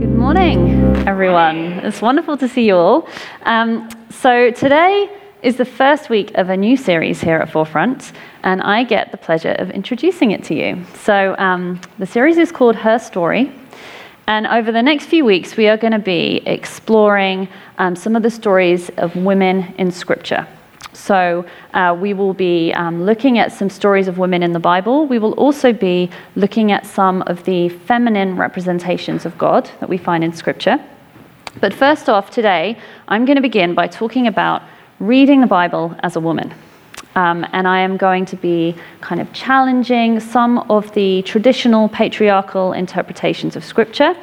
Good morning, everyone. It's wonderful to see you all. Um, so, today is the first week of a new series here at Forefront, and I get the pleasure of introducing it to you. So, um, the series is called Her Story, and over the next few weeks, we are going to be exploring um, some of the stories of women in Scripture. So, uh, we will be um, looking at some stories of women in the Bible. We will also be looking at some of the feminine representations of God that we find in Scripture. But first off, today, I'm going to begin by talking about reading the Bible as a woman. Um, and I am going to be kind of challenging some of the traditional patriarchal interpretations of Scripture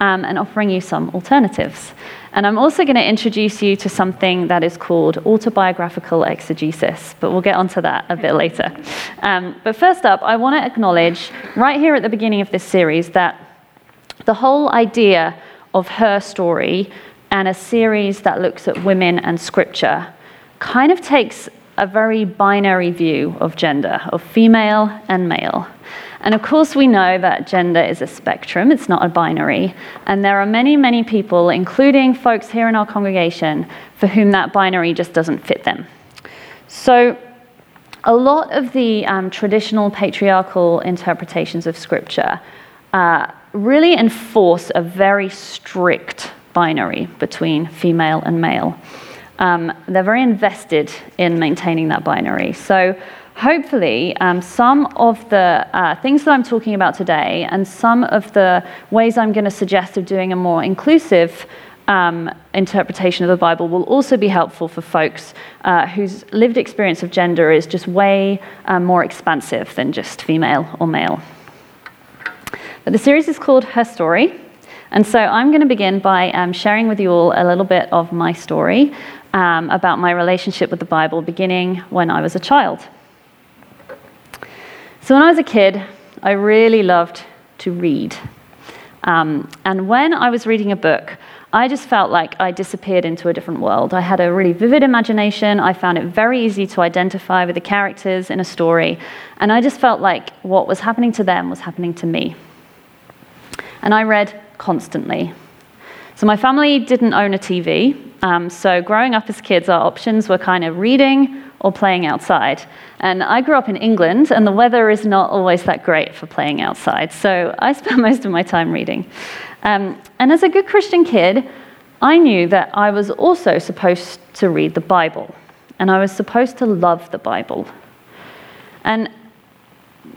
um, and offering you some alternatives. And I'm also going to introduce you to something that is called autobiographical exegesis, but we'll get onto that a bit later. Um, but first up, I want to acknowledge right here at the beginning of this series that the whole idea of her story and a series that looks at women and scripture kind of takes a very binary view of gender, of female and male. And of course, we know that gender is a spectrum, it's not a binary. And there are many, many people, including folks here in our congregation, for whom that binary just doesn't fit them. So, a lot of the um, traditional patriarchal interpretations of scripture uh, really enforce a very strict binary between female and male. Um, they're very invested in maintaining that binary. So, hopefully, um, some of the uh, things that I'm talking about today and some of the ways I'm going to suggest of doing a more inclusive um, interpretation of the Bible will also be helpful for folks uh, whose lived experience of gender is just way um, more expansive than just female or male. But the series is called Her Story. And so I'm going to begin by um, sharing with you all a little bit of my story um, about my relationship with the Bible, beginning when I was a child. So, when I was a kid, I really loved to read. Um, and when I was reading a book, I just felt like I disappeared into a different world. I had a really vivid imagination. I found it very easy to identify with the characters in a story. And I just felt like what was happening to them was happening to me. And I read constantly. So, my family didn't own a TV. Um, so, growing up as kids, our options were kind of reading or playing outside. And I grew up in England, and the weather is not always that great for playing outside. So I spent most of my time reading. Um, and as a good Christian kid, I knew that I was also supposed to read the Bible, and I was supposed to love the Bible. And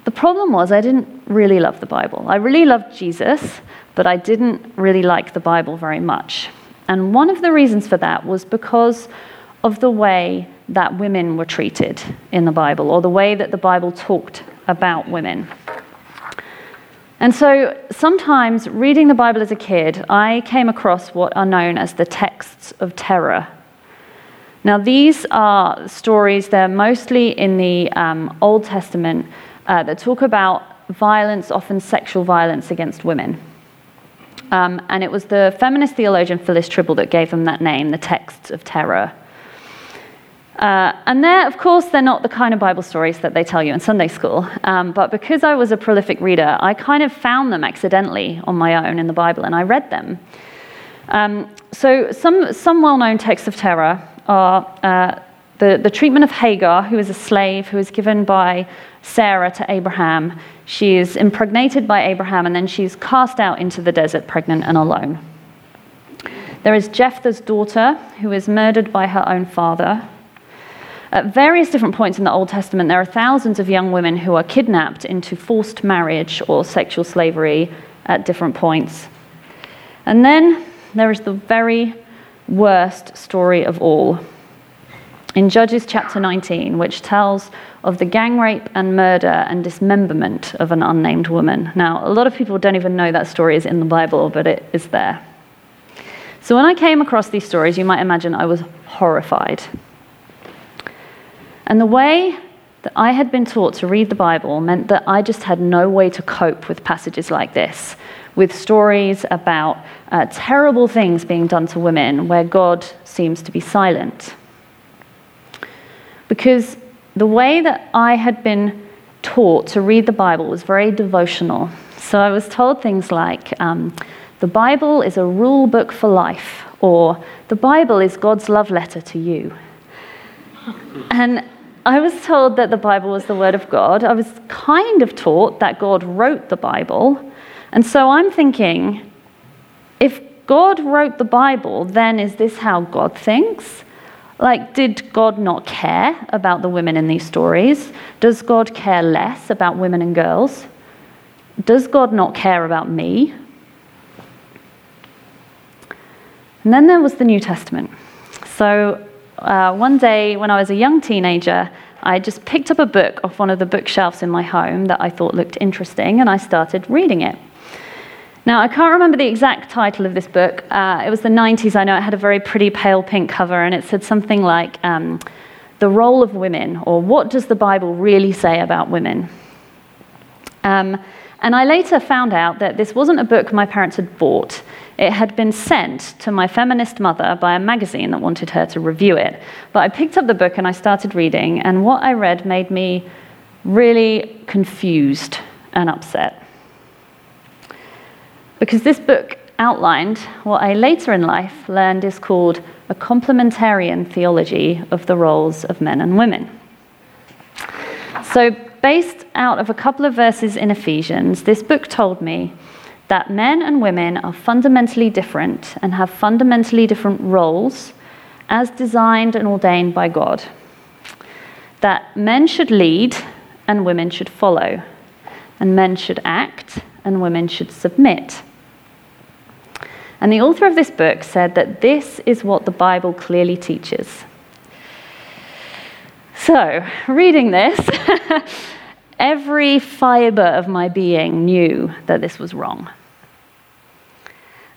the problem was, I didn't really love the Bible. I really loved Jesus, but I didn't really like the Bible very much. And one of the reasons for that was because of the way that women were treated in the Bible or the way that the Bible talked about women. And so sometimes reading the Bible as a kid, I came across what are known as the texts of terror. Now, these are stories, they're mostly in the um, Old Testament uh, that talk about violence, often sexual violence against women. Um, and it was the feminist theologian Phyllis Trible that gave them that name, the texts of terror. Uh, and they're, of course, they're not the kind of Bible stories that they tell you in Sunday school. Um, but because I was a prolific reader, I kind of found them accidentally on my own in the Bible, and I read them. Um, so some, some well-known texts of terror are uh, the, the treatment of Hagar, who is a slave who is given by Sarah to Abraham. She is impregnated by Abraham, and then she's cast out into the desert, pregnant and alone. There is Jephthah's daughter, who is murdered by her own father. At various different points in the Old Testament, there are thousands of young women who are kidnapped into forced marriage or sexual slavery at different points. And then there is the very worst story of all in Judges chapter 19, which tells of the gang rape and murder and dismemberment of an unnamed woman. Now, a lot of people don't even know that story is in the Bible, but it is there. So when I came across these stories, you might imagine I was horrified. And the way that I had been taught to read the Bible meant that I just had no way to cope with passages like this, with stories about uh, terrible things being done to women where God seems to be silent. Because the way that I had been taught to read the Bible was very devotional. So I was told things like, um, the Bible is a rule book for life, or the Bible is God's love letter to you. And I was told that the Bible was the Word of God. I was kind of taught that God wrote the Bible. And so I'm thinking, if God wrote the Bible, then is this how God thinks? Like, did God not care about the women in these stories? Does God care less about women and girls? Does God not care about me? And then there was the New Testament. So uh, one day when I was a young teenager, I just picked up a book off one of the bookshelves in my home that I thought looked interesting, and I started reading it. Now, I can't remember the exact title of this book. Uh, it was the 90s, I know. It had a very pretty pale pink cover, and it said something like um, The Role of Women, or What Does the Bible Really Say About Women? Um, and I later found out that this wasn't a book my parents had bought. It had been sent to my feminist mother by a magazine that wanted her to review it. But I picked up the book and I started reading, and what I read made me really confused and upset because this book outlined what I later in life learned is called a complementarian theology of the roles of men and women. So, based out of a couple of verses in Ephesians, this book told me that men and women are fundamentally different and have fundamentally different roles as designed and ordained by God. That men should lead and women should follow, and men should act and women should submit. And the author of this book said that this is what the Bible clearly teaches. So, reading this, every fiber of my being knew that this was wrong.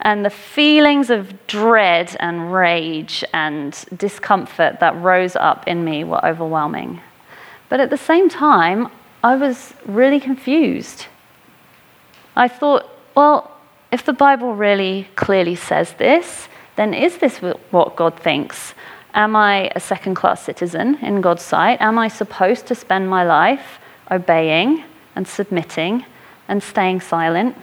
And the feelings of dread and rage and discomfort that rose up in me were overwhelming. But at the same time, I was really confused. I thought, well, if the Bible really clearly says this, then is this what God thinks? Am I a second class citizen in God's sight? Am I supposed to spend my life obeying and submitting and staying silent?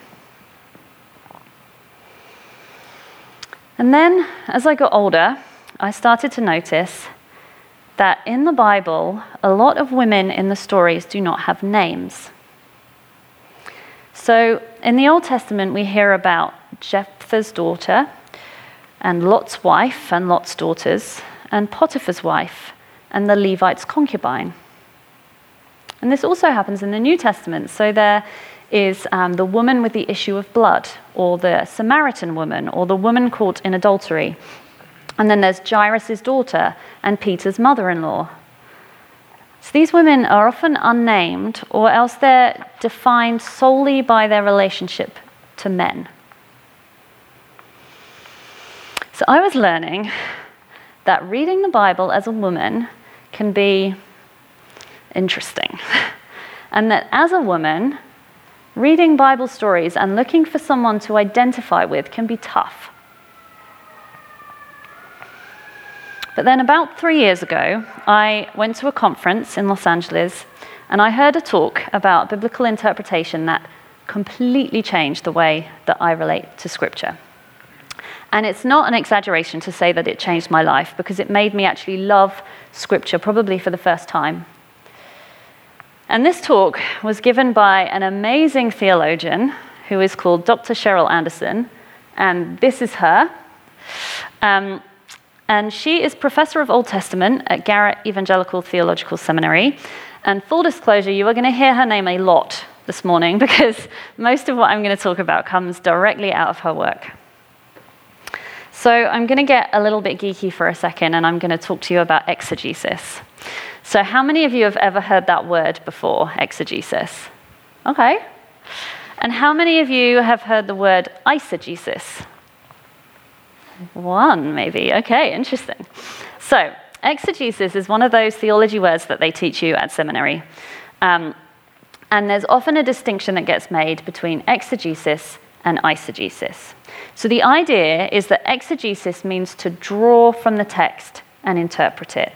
And then, as I got older, I started to notice that in the Bible, a lot of women in the stories do not have names. So in the Old Testament, we hear about Jephthah's daughter, and Lot's wife, and Lot's daughters, and Potiphar's wife, and the Levite's concubine. And this also happens in the New Testament. So there is um, the woman with the issue of blood, or the Samaritan woman, or the woman caught in adultery. And then there's Jairus' daughter and Peter's mother in law. So these women are often unnamed, or else they're defined solely by their relationship to men. So I was learning that reading the Bible as a woman can be interesting. and that as a woman, reading Bible stories and looking for someone to identify with can be tough. But then, about three years ago, I went to a conference in Los Angeles and I heard a talk about biblical interpretation that completely changed the way that I relate to Scripture. And it's not an exaggeration to say that it changed my life because it made me actually love Scripture, probably for the first time. And this talk was given by an amazing theologian who is called Dr. Cheryl Anderson, and this is her. Um, and she is professor of Old Testament at Garrett Evangelical Theological Seminary. And full disclosure, you are going to hear her name a lot this morning because most of what I'm going to talk about comes directly out of her work. So I'm going to get a little bit geeky for a second and I'm going to talk to you about exegesis. So, how many of you have ever heard that word before, exegesis? Okay. And how many of you have heard the word eisegesis? One, maybe. Okay, interesting. So, exegesis is one of those theology words that they teach you at seminary. Um, and there's often a distinction that gets made between exegesis and eisegesis. So, the idea is that exegesis means to draw from the text and interpret it.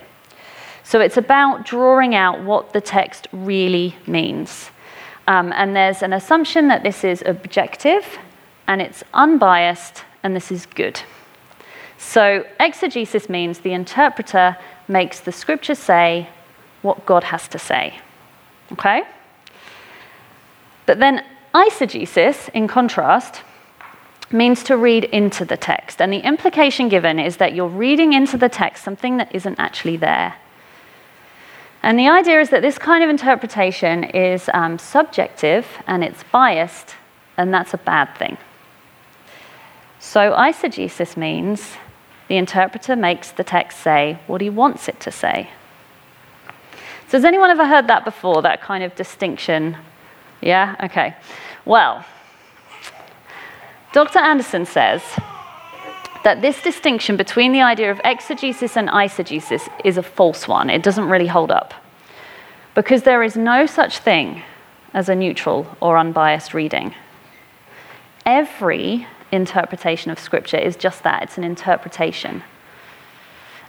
So, it's about drawing out what the text really means. Um, and there's an assumption that this is objective and it's unbiased, and this is good. So, exegesis means the interpreter makes the scripture say what God has to say. Okay? But then, eisegesis, in contrast, means to read into the text. And the implication given is that you're reading into the text something that isn't actually there. And the idea is that this kind of interpretation is um, subjective and it's biased, and that's a bad thing. So, eisegesis means the interpreter makes the text say what he wants it to say. So, has anyone ever heard that before, that kind of distinction? Yeah? Okay. Well, Dr. Anderson says that this distinction between the idea of exegesis and eisegesis is a false one. It doesn't really hold up. Because there is no such thing as a neutral or unbiased reading. Every interpretation of Scripture is just that it's an interpretation.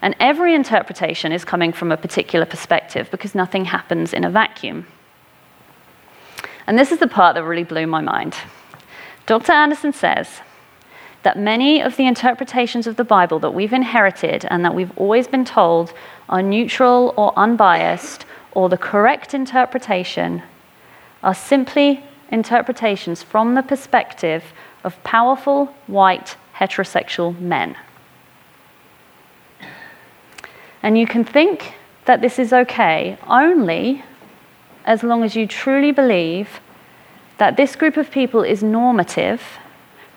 And every interpretation is coming from a particular perspective because nothing happens in a vacuum. And this is the part that really blew my mind. Dr. Anderson says that many of the interpretations of the Bible that we've inherited and that we've always been told are neutral or unbiased or the correct interpretation are simply interpretations from the perspective of powerful, white, heterosexual men. And you can think that this is okay only as long as you truly believe that this group of people is normative,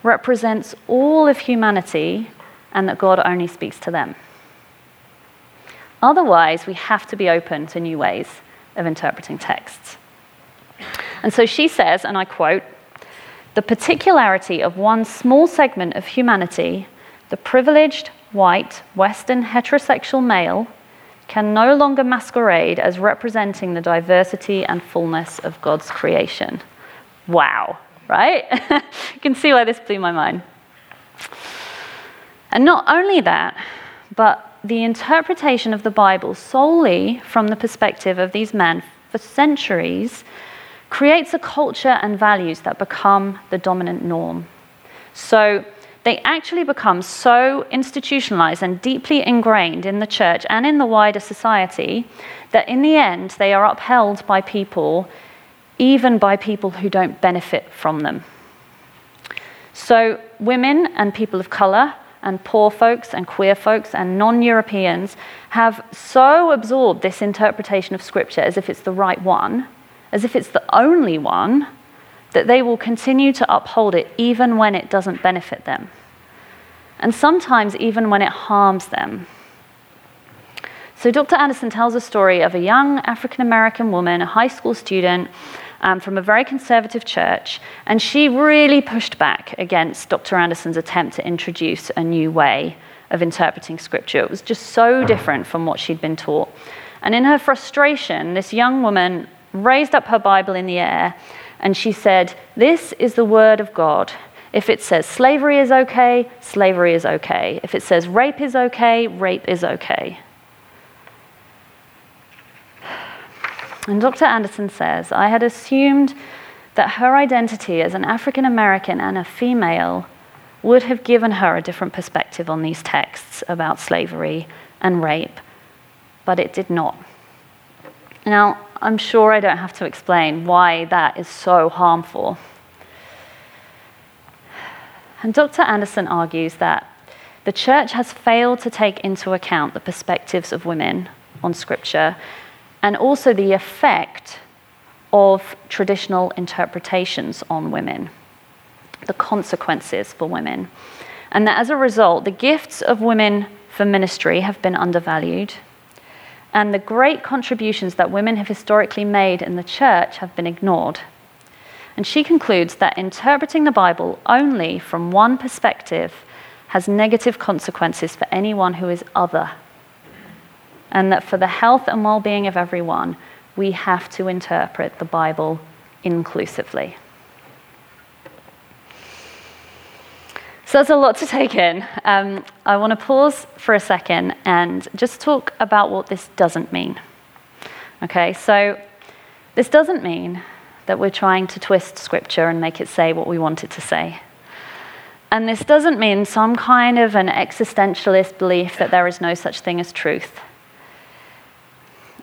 represents all of humanity, and that God only speaks to them. Otherwise, we have to be open to new ways of interpreting texts. And so she says, and I quote, the particularity of one small segment of humanity, the privileged, white, Western heterosexual male, can no longer masquerade as representing the diversity and fullness of God's creation. Wow, right? you can see why this blew my mind. And not only that, but the interpretation of the Bible solely from the perspective of these men for centuries creates a culture and values that become the dominant norm. So they actually become so institutionalized and deeply ingrained in the church and in the wider society that in the end they are upheld by people even by people who don't benefit from them. So, women and people of colour, and poor folks, and queer folks, and non Europeans have so absorbed this interpretation of Scripture as if it's the right one, as if it's the only one, that they will continue to uphold it even when it doesn't benefit them. And sometimes even when it harms them. So, Dr. Anderson tells a story of a young African American woman, a high school student, um, from a very conservative church, and she really pushed back against Dr. Anderson's attempt to introduce a new way of interpreting scripture. It was just so different from what she'd been taught. And in her frustration, this young woman raised up her Bible in the air and she said, This is the word of God. If it says slavery is okay, slavery is okay. If it says rape is okay, rape is okay. And Dr. Anderson says, I had assumed that her identity as an African American and a female would have given her a different perspective on these texts about slavery and rape, but it did not. Now, I'm sure I don't have to explain why that is so harmful. And Dr. Anderson argues that the church has failed to take into account the perspectives of women on Scripture and also the effect of traditional interpretations on women, the consequences for women. And that as a result, the gifts of women for ministry have been undervalued, and the great contributions that women have historically made in the church have been ignored. And she concludes that interpreting the Bible only from one perspective has negative consequences for anyone who is other and that for the health and well being of everyone, we have to interpret the Bible inclusively. So that's a lot to take in. Um, I want to pause for a second and just talk about what this doesn't mean. Okay, so this doesn't mean that we're trying to twist scripture and make it say what we want it to say. And this doesn't mean some kind of an existentialist belief that there is no such thing as truth.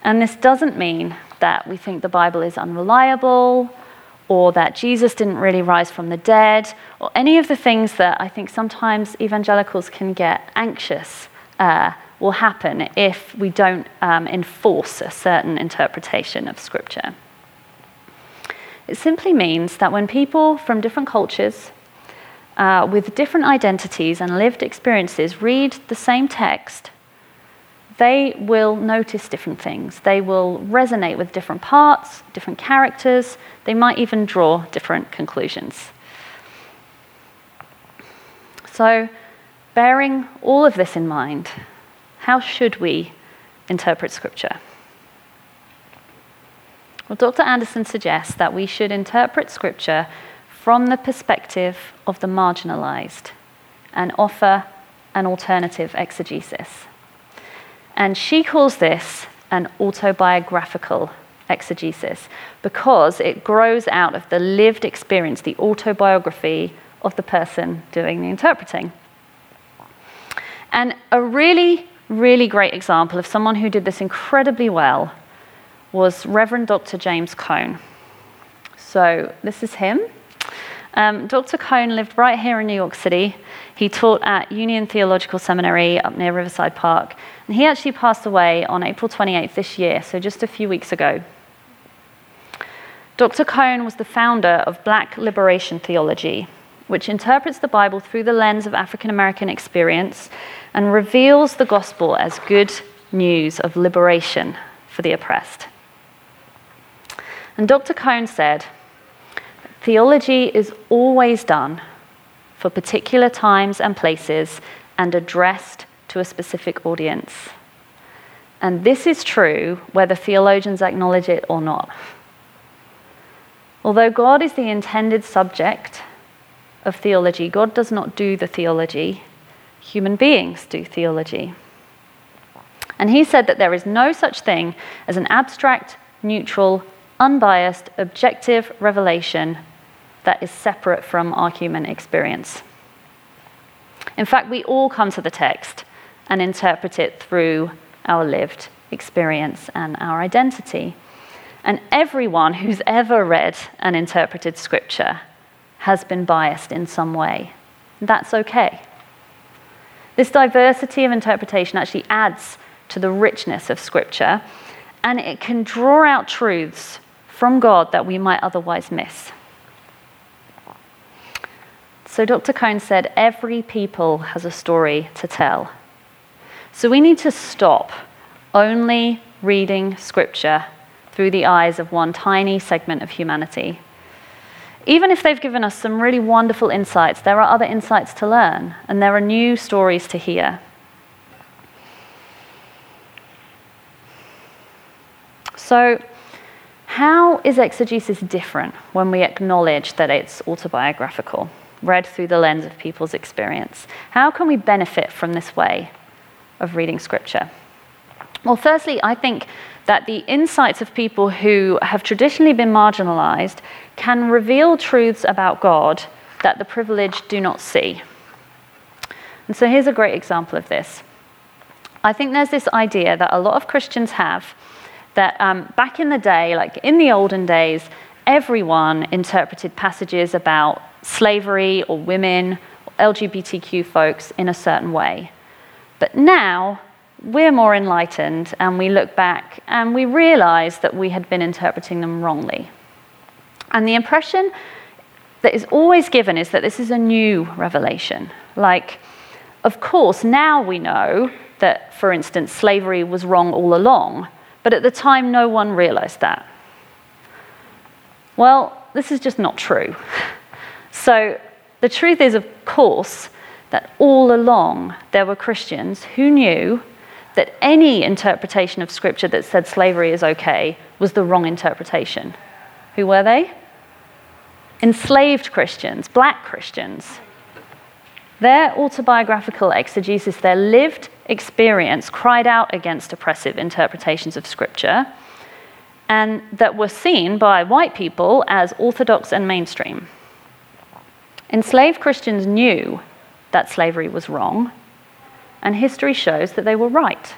And this doesn't mean that we think the Bible is unreliable or that Jesus didn't really rise from the dead or any of the things that I think sometimes evangelicals can get anxious uh, will happen if we don't um, enforce a certain interpretation of Scripture. It simply means that when people from different cultures, uh, with different identities and lived experiences read the same text, they will notice different things. They will resonate with different parts, different characters. They might even draw different conclusions. So, bearing all of this in mind, how should we interpret Scripture? Well, Dr. Anderson suggests that we should interpret Scripture from the perspective of the marginalized and offer an alternative exegesis. And she calls this an autobiographical exegesis because it grows out of the lived experience, the autobiography of the person doing the interpreting. And a really, really great example of someone who did this incredibly well was Reverend Dr. James Cone. So this is him. Um, Dr. Cone lived right here in New York City. He taught at Union Theological Seminary up near Riverside Park. And he actually passed away on April 28th this year, so just a few weeks ago. Dr. Cone was the founder of Black Liberation Theology, which interprets the Bible through the lens of African American experience and reveals the gospel as good news of liberation for the oppressed. And Dr. Cone said, Theology is always done for particular times and places and addressed to a specific audience. And this is true whether theologians acknowledge it or not. Although God is the intended subject of theology, God does not do the theology, human beings do theology. And he said that there is no such thing as an abstract, neutral, unbiased, objective revelation that is separate from our human experience. In fact, we all come to the text and interpret it through our lived experience and our identity. And everyone who's ever read and interpreted scripture has been biased in some way. That's okay. This diversity of interpretation actually adds to the richness of scripture, and it can draw out truths from God that we might otherwise miss. So Dr. Cone said, every people has a story to tell. So we need to stop only reading scripture through the eyes of one tiny segment of humanity. Even if they've given us some really wonderful insights, there are other insights to learn, and there are new stories to hear. So, how is exegesis different when we acknowledge that it's autobiographical? Read through the lens of people's experience. How can we benefit from this way of reading Scripture? Well, firstly, I think that the insights of people who have traditionally been marginalized can reveal truths about God that the privileged do not see. And so here's a great example of this. I think there's this idea that a lot of Christians have that um, back in the day, like in the olden days, everyone interpreted passages about slavery or women or LGBTQ folks in a certain way. But now we're more enlightened and we look back and we realize that we had been interpreting them wrongly. And the impression that is always given is that this is a new revelation. Like, of course, now we know that, for instance, slavery was wrong all along, but at the time no one realized that. Well, this is just not true. So the truth is, of course, that all along there were Christians who knew that any interpretation of Scripture that said slavery is okay was the wrong interpretation. Who were they? Enslaved Christians, black Christians. Their autobiographical exegesis, their lived experience, cried out against oppressive interpretations of Scripture and that were seen by white people as orthodox and mainstream. Enslaved Christians knew that slavery was wrong, and history shows that they were right.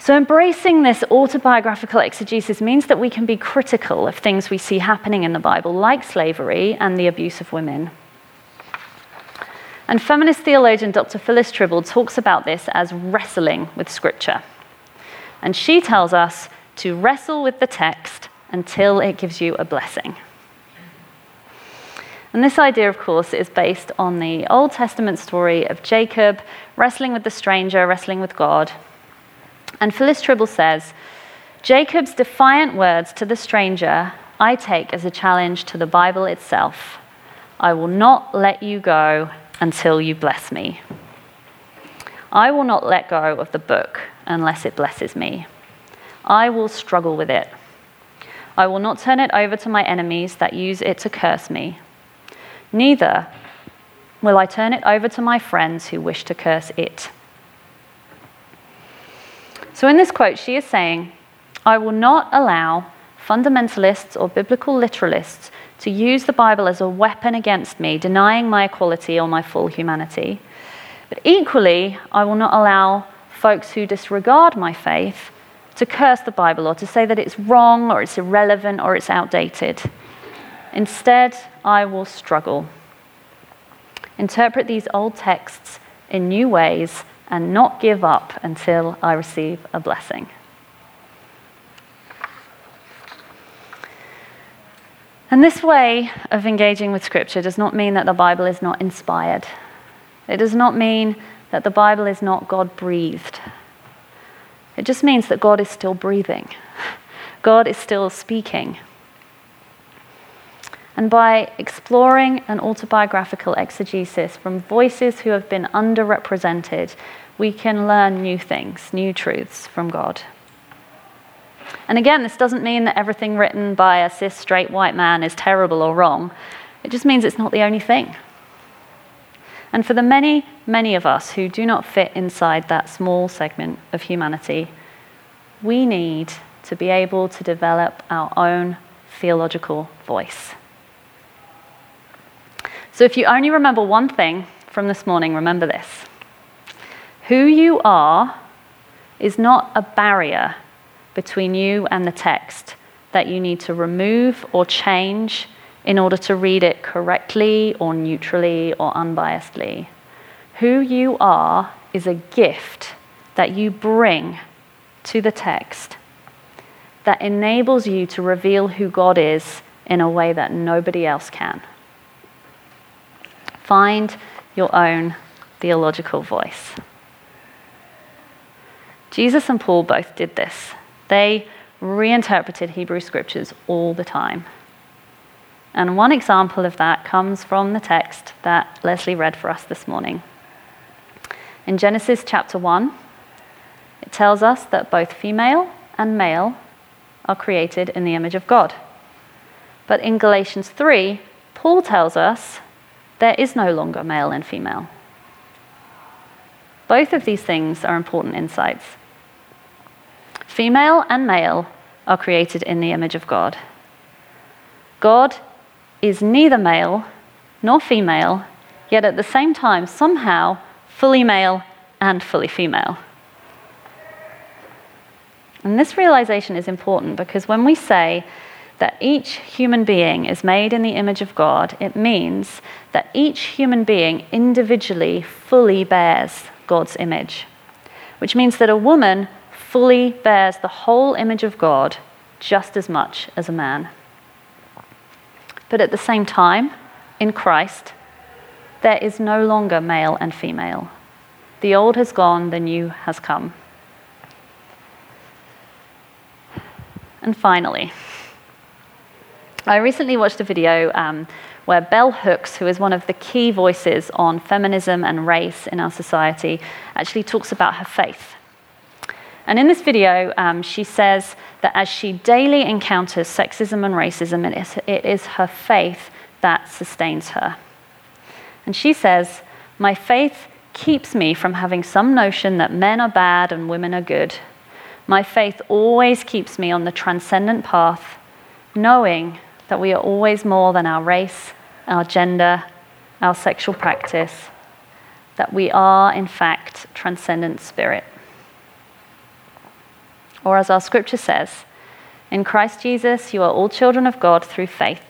So, embracing this autobiographical exegesis means that we can be critical of things we see happening in the Bible, like slavery and the abuse of women. And feminist theologian Dr. Phyllis Trible talks about this as wrestling with Scripture. And she tells us to wrestle with the text until it gives you a blessing. And this idea, of course, is based on the Old Testament story of Jacob wrestling with the stranger, wrestling with God. And Phyllis Trible says Jacob's defiant words to the stranger I take as a challenge to the Bible itself. I will not let you go until you bless me. I will not let go of the book unless it blesses me. I will struggle with it. I will not turn it over to my enemies that use it to curse me. Neither will I turn it over to my friends who wish to curse it. So, in this quote, she is saying, I will not allow fundamentalists or biblical literalists to use the Bible as a weapon against me, denying my equality or my full humanity. But equally, I will not allow folks who disregard my faith to curse the Bible or to say that it's wrong or it's irrelevant or it's outdated. Instead, I will struggle. Interpret these old texts in new ways and not give up until I receive a blessing. And this way of engaging with Scripture does not mean that the Bible is not inspired. It does not mean that the Bible is not God breathed. It just means that God is still breathing, God is still speaking. And by exploring an autobiographical exegesis from voices who have been underrepresented, we can learn new things, new truths from God. And again, this doesn't mean that everything written by a cis straight white man is terrible or wrong. It just means it's not the only thing. And for the many, many of us who do not fit inside that small segment of humanity, we need to be able to develop our own theological voice. So if you only remember one thing from this morning, remember this. Who you are is not a barrier between you and the text that you need to remove or change in order to read it correctly or neutrally or unbiasedly. Who you are is a gift that you bring to the text that enables you to reveal who God is in a way that nobody else can. Find your own theological voice. Jesus and Paul both did this. They reinterpreted Hebrew scriptures all the time. And one example of that comes from the text that Leslie read for us this morning. In Genesis chapter 1, it tells us that both female and male are created in the image of God. But in Galatians 3, Paul tells us there is no longer male and female. Both of these things are important insights. Female and male are created in the image of God. God is neither male nor female, yet at the same time, somehow, fully male and fully female. And this realization is important because when we say that each human being is made in the image of God, it means that each human being individually fully bears God's image, which means that a woman fully bears the whole image of God just as much as a man. But at the same time, in Christ, there is no longer male and female. The old has gone, the new has come. And finally, I recently watched a video um, where Bell Hooks, who is one of the key voices on feminism and race in our society, actually talks about her faith. And in this video, um, she says that as she daily encounters sexism and racism, it is, it is her faith that sustains her. And she says, My faith keeps me from having some notion that men are bad and women are good. My faith always keeps me on the transcendent path, knowing that we are always more than our race, our gender, our sexual practice, that we are, in fact, transcendent spirit. Or as our scripture says, in Christ Jesus, you are all children of God through faith.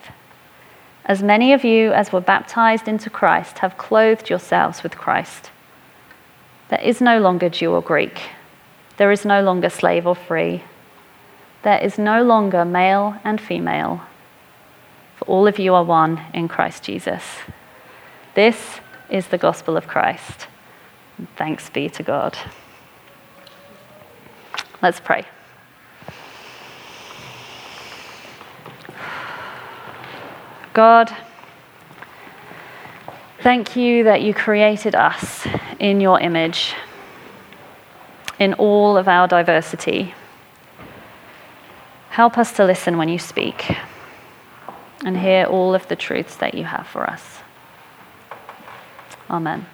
As many of you as were baptized into Christ have clothed yourselves with Christ. There is no longer Jew or Greek. There is no longer slave or free. There is no longer male and female. For all of you are one in Christ Jesus. This is the gospel of Christ. Thanks be to God. Let's pray. God, thank you that you created us in your image, in all of our diversity. Help us to listen when you speak and hear all of the truths that you have for us. Amen.